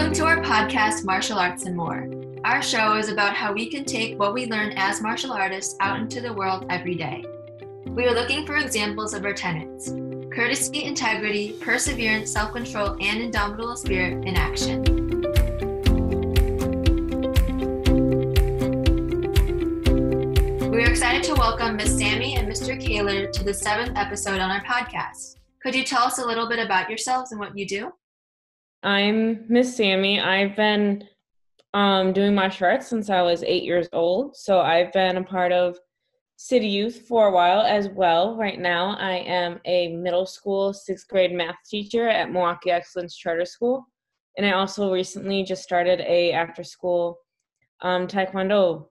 Welcome to our podcast, Martial Arts and More. Our show is about how we can take what we learn as martial artists out into the world every day. We are looking for examples of our tenets courtesy, integrity, perseverance, self control, and indomitable spirit in action. We are excited to welcome Miss Sammy and Mr. Kaler to the seventh episode on our podcast. Could you tell us a little bit about yourselves and what you do? I'm Miss Sammy. I've been um, doing martial arts since I was eight years old. So I've been a part of City Youth for a while as well. Right now, I am a middle school sixth grade math teacher at Milwaukee Excellence Charter School. And I also recently just started a after school um, Taekwondo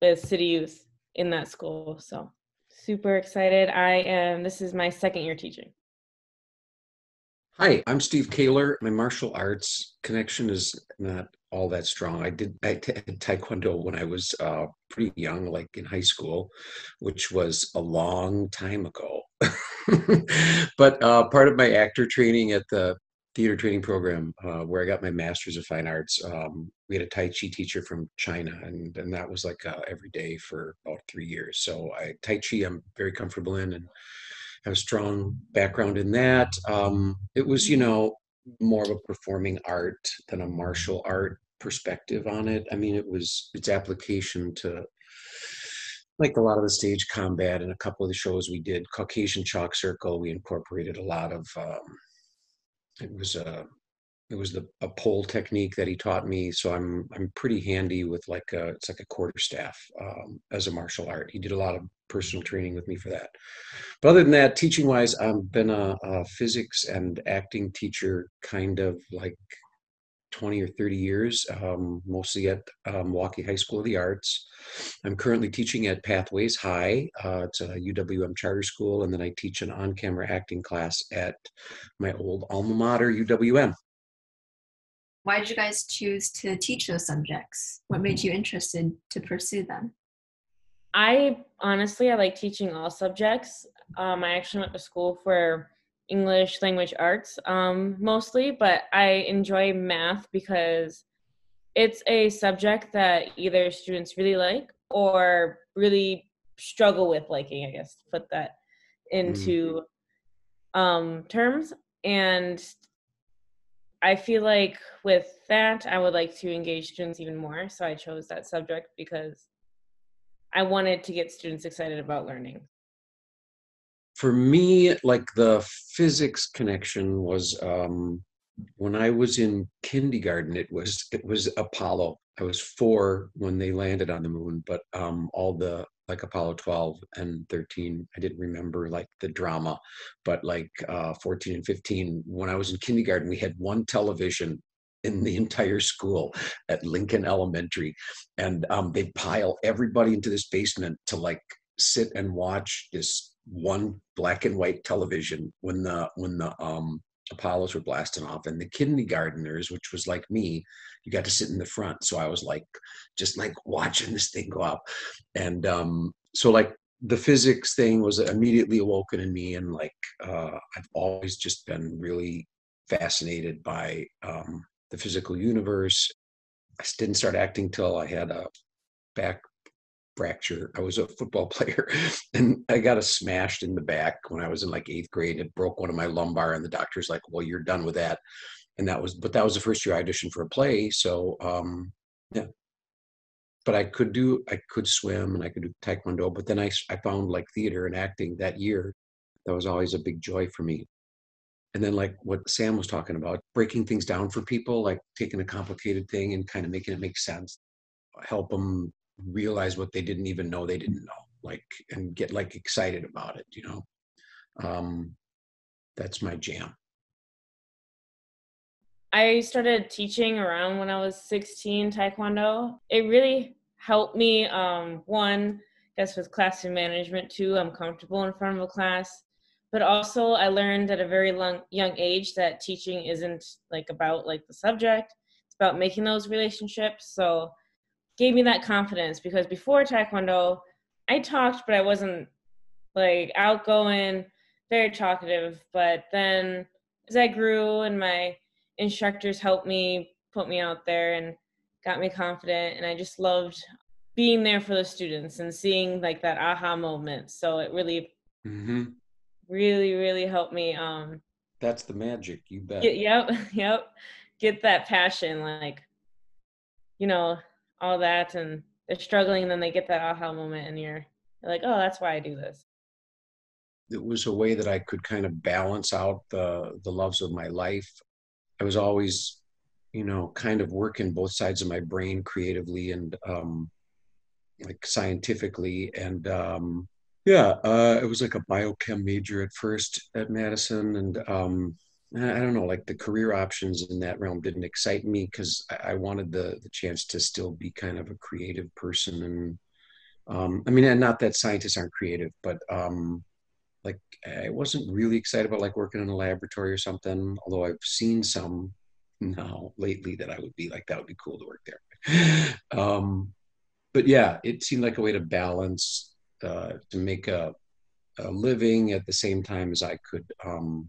with City Youth in that school. So super excited. I am, this is my second year teaching. Hi, I'm Steve Kaler. My martial arts connection is not all that strong. I did I did taekwondo when I was uh, pretty young, like in high school, which was a long time ago. but uh, part of my actor training at the theater training program, uh, where I got my master's of fine arts, um, we had a Tai Chi teacher from China, and and that was like uh, every day for about three years. So I Tai Chi, I'm very comfortable in, and have a strong background in that. Um, it was, you know, more of a performing art than a martial art perspective on it. I mean, it was its application to like a lot of the stage combat and a couple of the shows we did. Caucasian Chalk Circle, we incorporated a lot of. Um, it was a it was the a pole technique that he taught me so i'm i'm pretty handy with like a it's like a quarter staff um, as a martial art he did a lot of personal training with me for that but other than that teaching wise i've been a, a physics and acting teacher kind of like 20 or 30 years, um, mostly at um, Milwaukee High School of the Arts. I'm currently teaching at Pathways High. Uh, it's a UWM charter school, and then I teach an on camera acting class at my old alma mater, UWM why did you guys choose to teach those subjects? What made you interested to pursue them? I honestly, I like teaching all subjects. Um, I actually went to school for English language arts um, mostly, but I enjoy math because it's a subject that either students really like or really struggle with liking, I guess, to put that into mm. um, terms. And I feel like with that, I would like to engage students even more. So I chose that subject because I wanted to get students excited about learning. For me, like the physics connection was um, when I was in kindergarten. It was it was Apollo. I was four when they landed on the moon, but um, all the like Apollo 12 and 13. I didn't remember like the drama, but like uh, 14 and 15, when I was in kindergarten, we had one television in the entire school at Lincoln Elementary. And um, they'd pile everybody into this basement to like sit and watch this one black and white television when the when the um Apollos were blasting off, and the kindergarteners, which was like me, you got to sit in the front. So I was like, just like watching this thing go up, and um, so like the physics thing was immediately awoken in me, and like uh, I've always just been really fascinated by um, the physical universe. I didn't start acting till I had a back fracture. I was a football player and I got a smashed in the back when I was in like eighth grade. It broke one of my lumbar, and the doctor's like, Well, you're done with that. And that was, but that was the first year I auditioned for a play. So, um, yeah. But I could do, I could swim and I could do taekwondo. But then I, I found like theater and acting that year. That was always a big joy for me. And then, like what Sam was talking about, breaking things down for people, like taking a complicated thing and kind of making it make sense, help them realize what they didn't even know they didn't know like and get like excited about it you know? Um that's my jam. I started teaching around when i was 16 taekwondo. It really helped me um one I guess with classroom management too i'm comfortable in front of a class but also i learned at a very long, young age that teaching isn't like about like the subject. It's about making those relationships. So gave me that confidence because before taekwondo i talked but i wasn't like outgoing very talkative. But then as i grew and my instructors helped me put me out there and got me confident and I just loved being there for the students and seeing like that aha moment. So it really hmm really really helped me um That's the magic. You bet. get, yep yep get that passion like you know all that and they're struggling and then they get that aha moment and you're, you're like oh that's why i do this it was a way that I could kind of balance out the the loves of my life. I was always, you know, kind of working both sides of my brain creatively and um, like scientifically. And um, yeah, uh, it was like a biochem major at first at Madison, and um, I don't know, like the career options in that realm didn't excite me because I, I wanted the the chance to still be kind of a creative person and. Um, I mean, and not that scientists aren't creative, but um, like I wasn't really excited about like working in a laboratory or something. Although I've seen some now lately that I would be like that would be cool to work there. um, but yeah, it seemed like a way to balance uh, to make a, a living at the same time as I could um,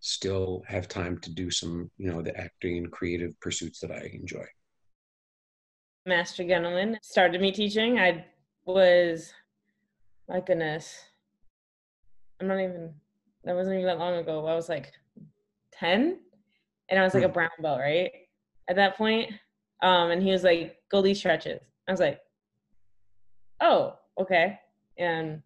still have time to do some you know the acting and creative pursuits that I enjoy. master Genelin started me teaching. I was my goodness i'm not even that wasn't even that long ago. I was like 10 and i was like a Hmm. brown belt right? At that point um and he was like go these stretches. I was like oh okay and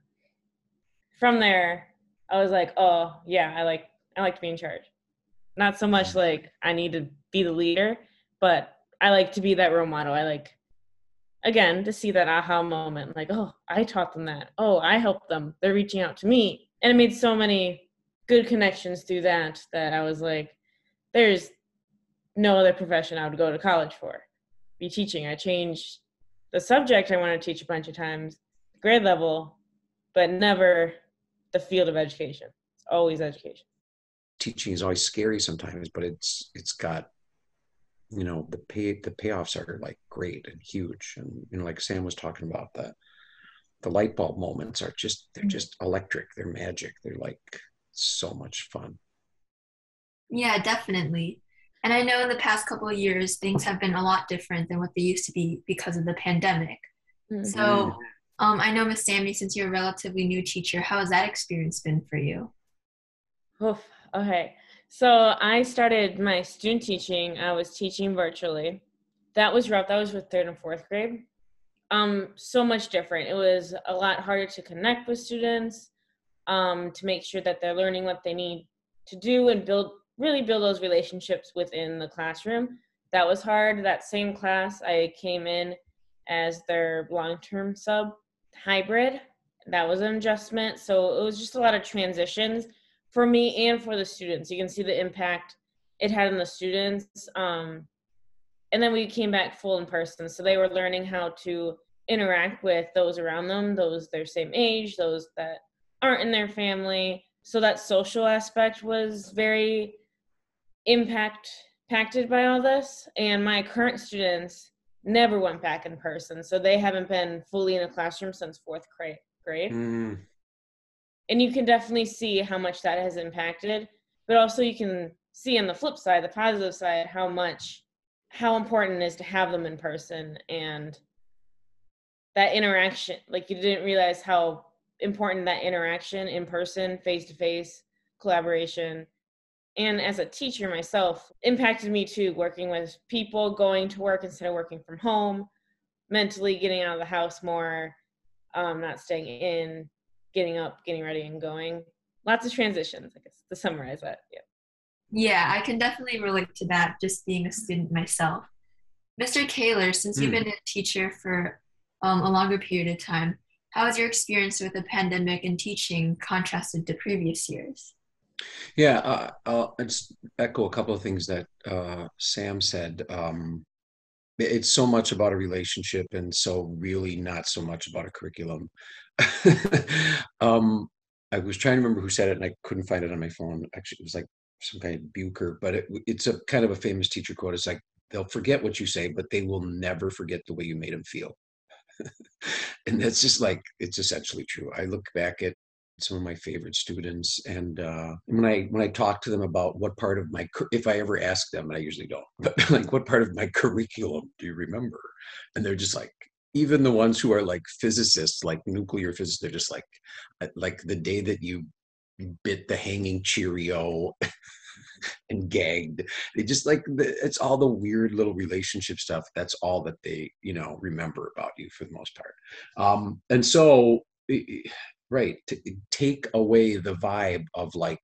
from there i was like oh yeah i like i like to be in charge. Not so much mm. like i need to be the leader but i like to be that role model. I like again to see that aha moment like oh i taught them that. Oh i helped them. They're reaching out to me. And it made so many good connections through that that i was like there's no other profession i would go to college for. Be teaching. I changed the subject i wanted to teach a bunch of times grade level but never the field of education. It's always education. Teaching is always scary sometimes, but it's it's got you know the pay the payoffs are like great and huge. And you know like sam was talking about the the light bulb moments are just they're just electric they're magic they're like so much fun. Yeah, definitely. And I know in the past couple of years, things have been a lot different than what they used to be because of the pandemic. Mm-hmm. So, um, I know Miss Sammy, since you're a relatively new teacher, how has that experience been for you? Oof. Okay. So I started my student teaching. I was teaching virtually. That was rough. That was with third and fourth grade. Um, so much different. It was a lot harder to connect with students, um, to make sure that they're learning what they need to do and build really build those relationships within the classroom. That was hard. That same class, I came in as their long-term sub hybrid. That was an adjustment. So it was just a lot of transitions for me and for the students. You can see the impact it had on the students. Um, and then we came back full in person. So they were learning how to interact with those around them, those their same age, those that aren't in their family. So that social aspect was very impact impacted by all this. And my current students never went back in person. So they haven't been fully in a classroom since fourth grade Mm, and you can definitely see how much that has impacted but also you can see on the flip side the positive side how much how important it is to have them in person and that interaction like you didn't realize how important that interaction in person face to face collaboration and as a teacher myself impacted me too working with people going to work instead of working from home mentally getting out of the house more um, not staying in getting up, getting ready, and going. Lots of transitions, I guess, to summarize that. Yeah. Yeah, I can definitely relate to that just being a student myself. Mr. Kaler, since you've Hmm. been a teacher for um, a longer period of time, how has your experience with the pandemic and teaching contrasted to previous years? Yeah uh, i'll echo a couple of things that uh, sam said. Um, it's so much about a relationship and so really not so much about a curriculum. Um, i was trying to remember who said it and i couldn't find it on my phone. Actually it was like some kind of bucher but it, it's a kind of a famous teacher quote. It's like they'll forget what you say but they will never forget the way you made them feel. And that's just like it's essentially true. I look back at some of my favorite students and uh, when i when i talk to them about what part of my if i ever ask them and i usually don't but like what part of my curriculum do you remember? And they're just like even the ones who are like physicists like nuclear physicists they're just like uh, like the day that you bit the hanging cheerio and gagged they just like it's all the weird little relationship stuff that's all that they you know remember about you for the most part. Um and so right to take away the vibe of like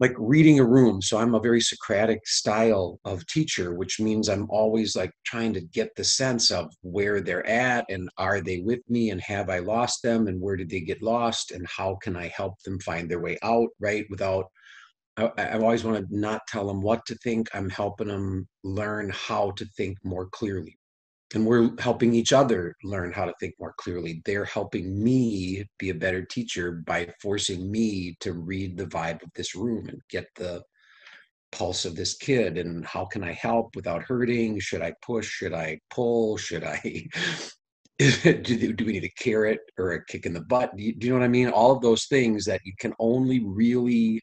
like reading a room. So i'm a very socratic style of teacher which means i'm always like trying to get the sense of where they're at and are they with me and have i lost them and where did they get lost and how can i help them find their way out right? Without I, have always wanted not tell them what to think. I'm helping them learn how to think more clearly and we're helping each other learn how to think more clearly. They're helping me be a better teacher by forcing me to read the vibe of this room and get the pulse of this kid and how can i help without hurting? Should i push? Should i pull? Should i do, do we need a carrot or a kick in the butt? Do you, do you know what i mean? All of those things that you can only really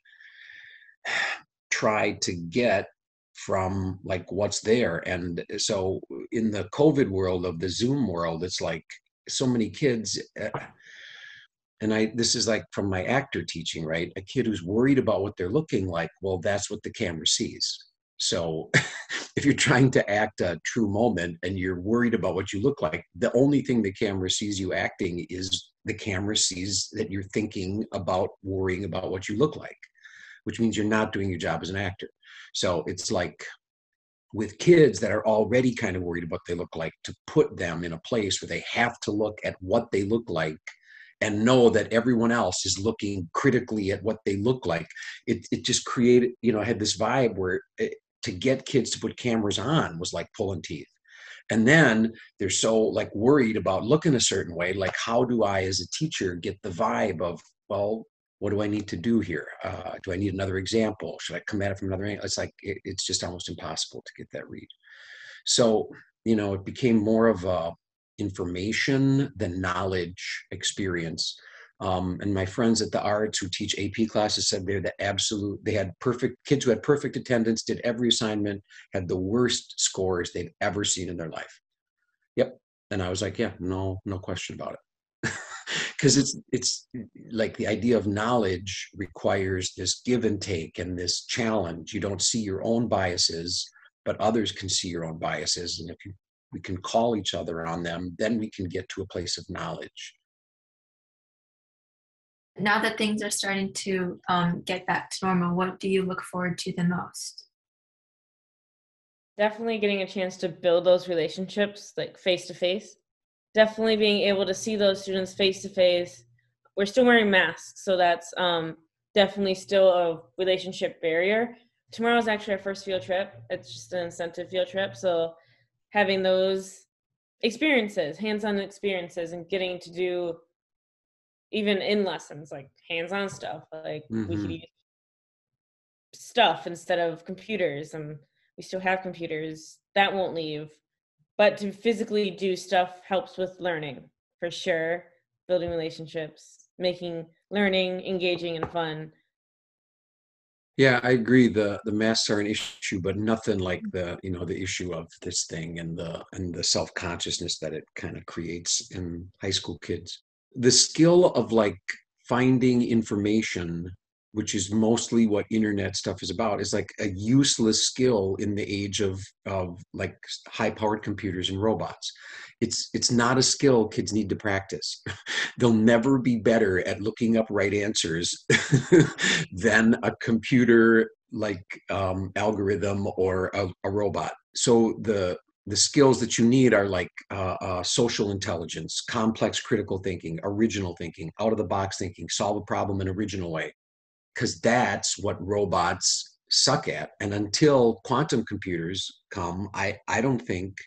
try to get from like what's there. And so in the covid world of the zoom world it's like so many kids uh, and i this is like from my actor teaching right? A kid who's worried about what they're looking like well that's what the camera sees. So if you're trying to act a true moment and you're worried about what you look like the only thing the camera sees you acting is the camera sees that you're thinking about worrying about what you look like which means you're not doing your job as an actor. So it's like with kids that are already kind of worried about what they look like to put them in a place where they have to look at what they look like and know that everyone else is looking critically at what they look like. It, it just created you know i had this vibe where it, to get kids to put cameras on was like pulling teeth. And then they're so like worried about looking a certain way like how do i as a teacher get the vibe of well what do I need to do here? Uh, do I need another example? Should I come at it from another angle? It's like it, it's just almost impossible to get that read. So you know, it became more of a information than knowledge experience. Um, and my friends at the arts who teach AP classes said they're the absolute. They had perfect kids who had perfect attendance, did every assignment, had the worst scores they've ever seen in their life. Yep. And I was like, yeah, no, no question about it because it's it's like the idea of knowledge requires this give and take and this challenge. You don't see your own biases but others can see your own biases and if you, we can call each other on them then we can get to a place of knowledge. Now that things are starting to um, get back to normal what do you look forward to the most? Definitely getting a chance to build those relationships like face to face definitely being able to see those students face to face. We're still wearing masks, so that's um, definitely still a relationship barrier. Tomorrow is actually our first field trip. It's just an incentive field trip, so having those experiences, hands-on experiences, and getting to do even in lessons like hands-on stuff, like mm-hmm. we could mm-hmm. use stuff instead of computers, and we still have computers. That won't leave but to physically do stuff helps with learning for sure. Building relationships making learning engaging and fun. Yeah i agree the the masks are an issue but nothing like the you know the issue of this thing and the and the self-consciousness that it kind of creates in high school kids. The skill of like finding information which is mostly what internet stuff is about is like a useless skill in the age of of like high powered computers and robots. It's it's not a skill kids need to practice. They'll never be better at looking up right answers than a computer like um, algorithm or a, a, robot. So the the skills that you need are like uh, uh, social intelligence complex critical thinking original thinking out of the box thinking solve a problem in original way because that's what robots suck at. And until quantum computers come, I, I don't think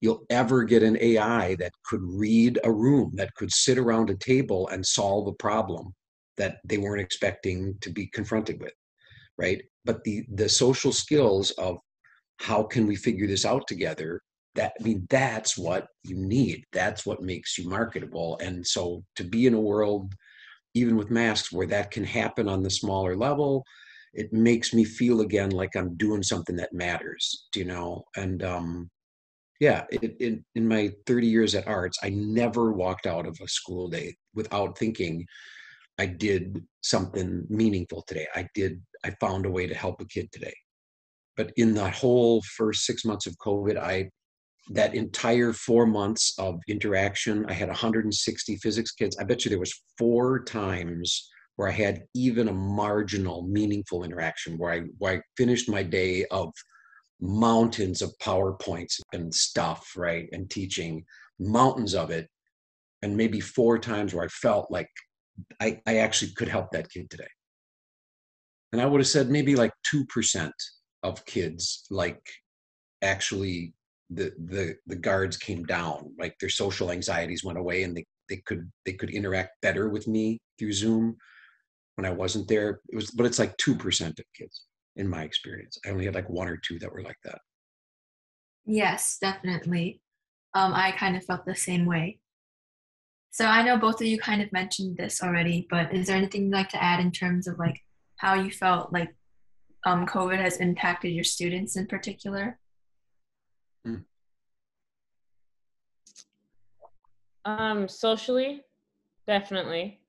you'll ever get an AI that could read a room, that could sit around a table and solve a problem that they weren't expecting to be confronted with. Right. But the the social skills of how can we figure this out together that i mean that's what you need that's what makes you marketable and so to be in a world even with masks where that can happen on the smaller level it makes me feel again like i'm doing something that matters you know? And um yeah it, it, in my 30 years at arts i never walked out of a school day without thinking i did something meaningful today. I did i found a way to help a kid today. But in the whole first six months of covid i that entire four months of interaction i had 160 physics kids. I bet you there was four times where i had even a marginal meaningful interaction where i where i finished my day of mountains of powerpoints and stuff right and teaching mountains of it. And maybe four times where i felt like i, I actually could help that kid today. And i would have said maybe like 2% of kids like actually the the the guards came down like their social anxieties went away and they they could they could interact better with me through zoom when i wasn't there. It was but it's like 2% of kids in my experience. I only had like one or two that were like that. Yes definitely. Um, i kind of felt the same way. So i know both of you kind of mentioned this already but is there anything you'd like to add in terms of like how you felt like um, covid has impacted your students in particular Um, socially, definitely.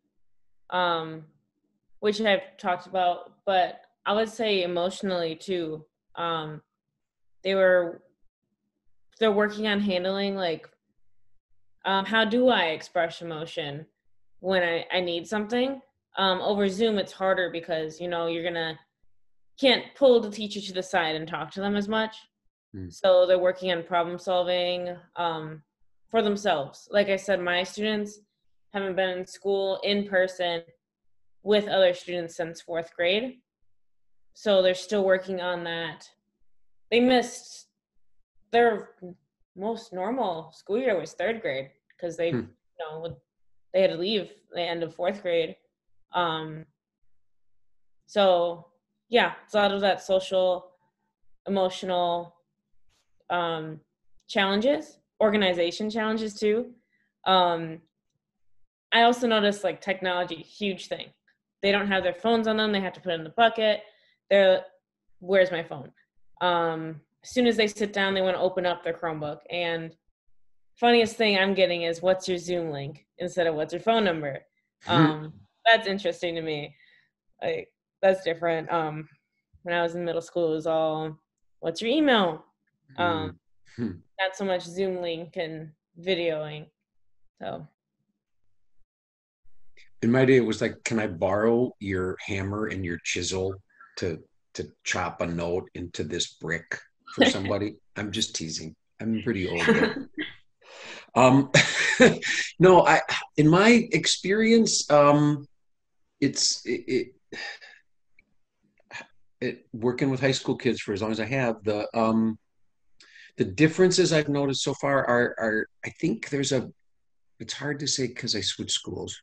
Um, which I've talked about, but I would say emotionally too. Um, they were they're working on handling like um, how do I express emotion when I, I need something. Um, over Zoom, it's harder because you know you're gonna can't pull the teacher to the side and talk to them as much. Mm. So they're working on problem solving um, for themselves. Like I said, my students haven't been in school in person with other students since fourth grade. So they're still working on that. They missed their most normal school year was third grade because they, hmm. you know, they had to leave the end of fourth grade. Um, so yeah, it's a lot of that social, emotional um, challenges, organization challenges too. Um, I also noticed like technology, huge thing. They don't have their phones on them; they have to put it in the bucket. They're, where's my phone? Um, as soon as they sit down, they want to open up their Chromebook. And funniest thing I'm getting is, "What's your Zoom link?" instead of "What's your phone number?" Um, that's interesting to me. Like that's different. Um, when I was in middle school, it was all, "What's your email?" Um, mm-hmm. Not so much Zoom link and videoing. So. In my day, it was like, "Can I borrow your hammer and your chisel to to chop a note into this brick for somebody?" I'm just teasing. I'm pretty old. um, no, I in my experience, um, it's it, it, it, working with high school kids for as long as I have the um, the differences I've noticed so far are are I think there's a it's hard to say because I switched schools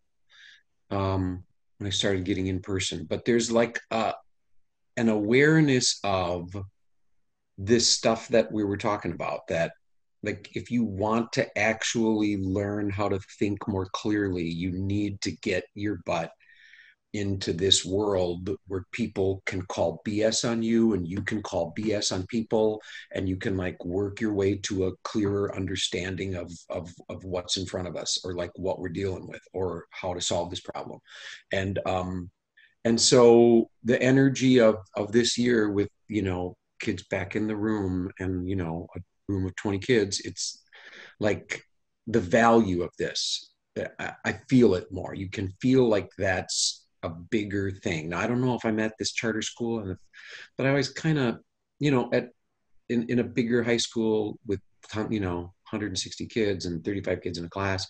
um, when I started getting in person, but there's like a, an awareness of this stuff that we were talking about that like if you want to actually learn how to think more clearly you need to get your butt into this world where people can call BS on you and you can call BS on people and you can like work your way to a clearer understanding of of of what's in front of us or like what we're dealing with or how to solve this problem. And um and so the energy of of this year with you know kids back in the room and you know a room of 20 kids it's like the value of this I, feel it more you can feel like that's a bigger thing. Now I don't know if I'm at this charter school, and but I was kind of, you know, at in in a bigger high school with you know 160 kids and 35 kids in a class.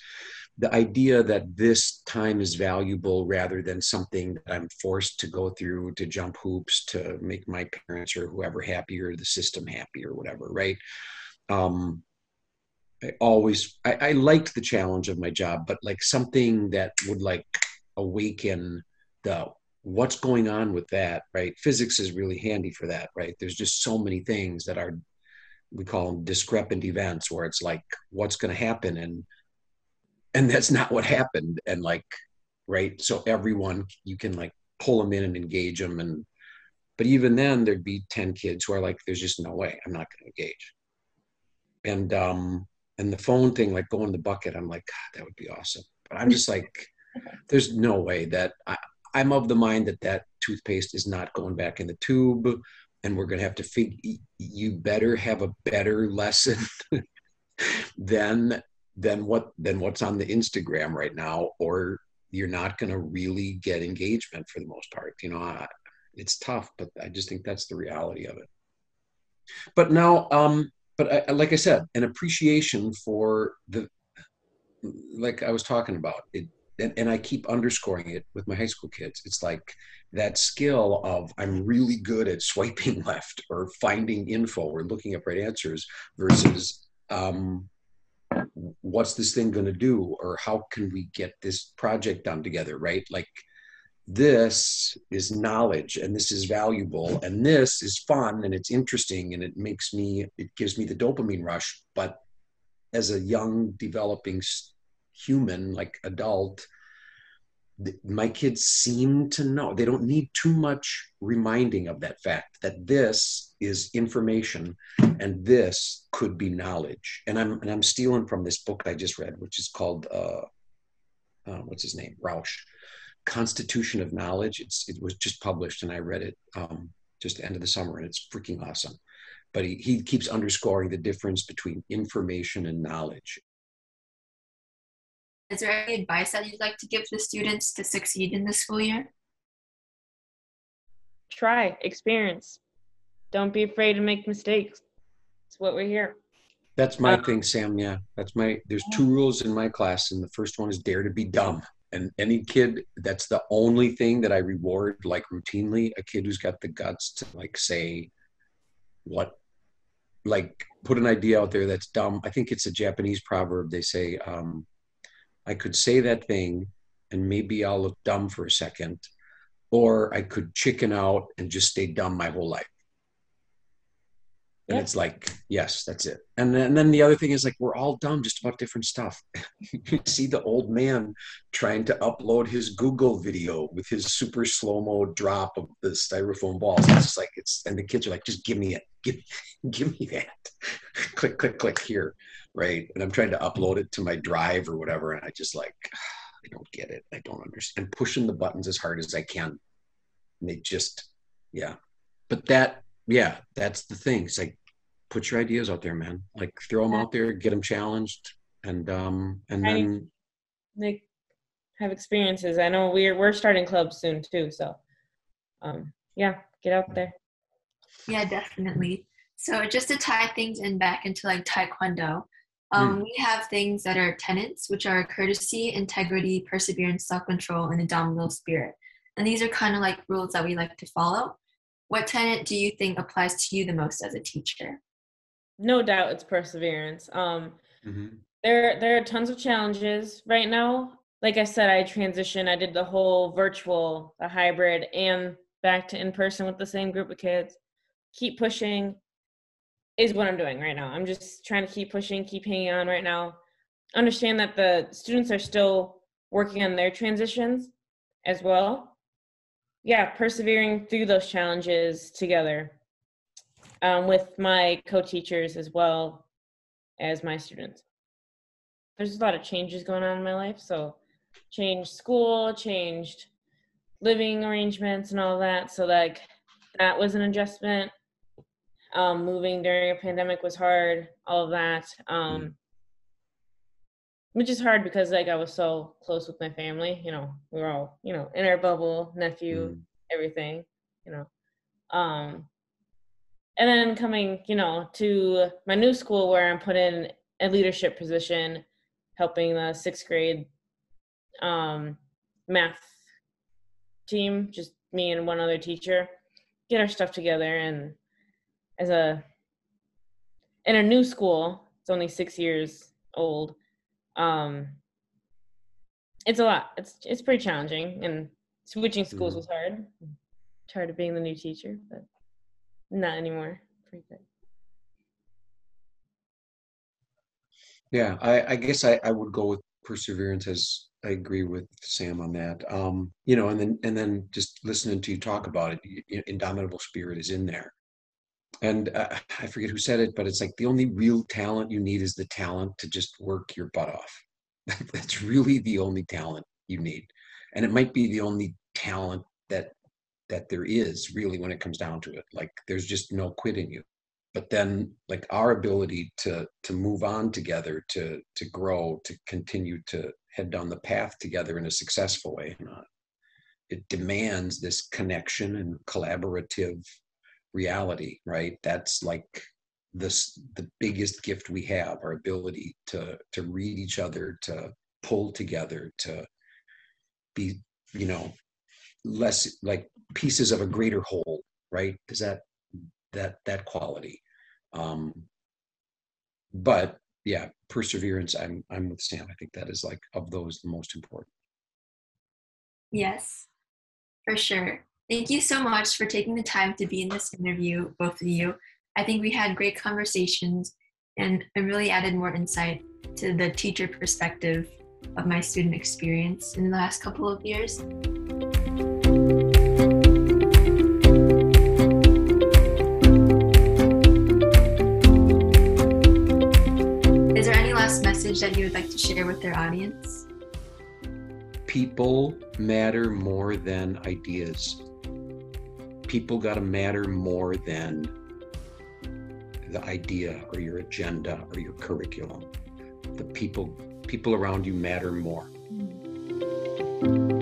The idea that this time is valuable rather than something that I'm forced to go through to jump hoops to make my parents or whoever happy or the system happy or whatever, right? Um, I always I, I liked the challenge of my job, but like something that would like awaken the what's going on with that right? Physics is really handy for that right? There's just so many things that are we call them discrepant events where it's like what's going to happen? And and that's not what happened. And like right? So everyone you can like pull them in and engage them and but even then there'd be 10 kids who are like there's just no way i'm not going to engage. And um and the phone thing like going in the bucket i'm like god that would be awesome. But i'm just like there's no way that I, i'm of the mind that that toothpaste is not going back in the tube and we're going to have to figure you better have a better lesson than than what than what's on the instagram right now or you're not going to really get engagement for the most part. You know I, it's tough but i just think that's the reality of it. But now um but I, like i said an appreciation for the like i was talking about it and, and i keep underscoring it with my high school kids. It's like that skill of i'm really good at swiping left or finding info or looking up right answers versus um what's this thing going to do? Or how can we get this project done together? Right? Like this is knowledge and this is valuable and this is fun and it's interesting and it makes me it gives me the dopamine rush. But as a young developing human like adult my kids seem to know they don't need too much reminding of that fact that this is information and this could be knowledge and i'm and i'm stealing from this book i just read which is called uh, uh what's his name Rauch Constitution of Knowledge. It's, it was just published and I read it um, just the end of the summer and it's freaking awesome. But he, he keeps underscoring the difference between information and knowledge. Is there any advice that you'd like to give the students to succeed in the school year? Try, experience. Don't be afraid to make mistakes. It's what we're here. That's my uh, thing, Sam. Yeah, that's my. There's two rules in my class, and the first one is dare to be dumb and any kid that's the only thing that i reward like routinely a kid who's got the guts to like say what like put an idea out there that's dumb i think it's a japanese proverb they say um, i could say that thing and maybe i'll look dumb for a second or i could chicken out and just stay dumb my whole life. And it's like yes that's it. And then, and then the other thing is like we're all dumb just about different stuff. You see the old man trying to upload his google video with his super slow mo drop of the styrofoam balls. It's just like it's and the kids are like just give me it. Give, give me that click click click here right and i'm trying to upload it to my drive or whatever and i just like i don't get it i don't understand I'm pushing the buttons as hard as i can and they just yeah but that yeah, that's the thing. It's like put your ideas out there, man. Like throw them out there, get them challenged, and um, and then like have experiences. I know we're we're starting clubs soon too, so um, yeah, get out there. Yeah, definitely. So just to tie things in back into like Taekwondo, um, mm. we have things that are tenets, which are courtesy, integrity, perseverance, self-control, and indomitable spirit. And these are kind of like rules that we like to follow. What tenet do you think applies to you the most as a teacher? No doubt it's perseverance. Um, mm-hmm. There, there are tons of challenges right now. Like I said, I transitioned. I did the whole virtual, the hybrid, and back to in person with the same group of kids. Keep pushing is what I'm doing right now. I'm just trying to keep pushing, keep hanging on right now. Understand that the students are still working on their transitions as well yeah, persevering through those challenges together um, with my co-teachers as well as my students. There's a lot of changes going on in my life, so changed school, changed living arrangements and all that. So like that was an adjustment. Um, moving during a pandemic was hard. All of that. Um, mm which is hard because like I was so close with my family. You know, we were all you know in our bubble, nephew, mm. everything. You know, um, and then coming you know to my new school where I'm put in a leadership position, helping the sixth grade um, math team, just me and one other teacher, get our stuff together and as a in a new school, it's only six years old um it's a lot it's it's pretty challenging and switching schools mm-hmm. was hard tired of being the new teacher but not anymore pretty good yeah i i guess i i would go with perseverance as I agree with Sam on that. Um, you know, and then and then just listening to you talk about it, indomitable spirit is in there. And uh, I forget who said it, but it's like the only real talent you need is the talent to just work your butt off. That's really the only talent you need, and it might be the only talent that that there is really when it comes down to it. Like there's just no quitting you but then like our ability to to move on together to to grow to continue to head down the path together in a successful way it demands this connection and collaborative reality right that's like this the biggest gift we have our ability to to read each other to pull together to be you know less like pieces of a greater whole right does that that that quality. Um, but yeah, perseverance. I'm I'm with Sam. I think that is like of those the most important. Yes, for sure. Thank you so much for taking the time to be in this interview, both of you. I think we had great conversations and it really added more insight to the teacher perspective of my student experience in the last couple of years. Is there any last message that you would like to share with their audience? People matter more than ideas. People got to matter more than the idea or your agenda or your curriculum. The people people around you matter more. Mm-hmm.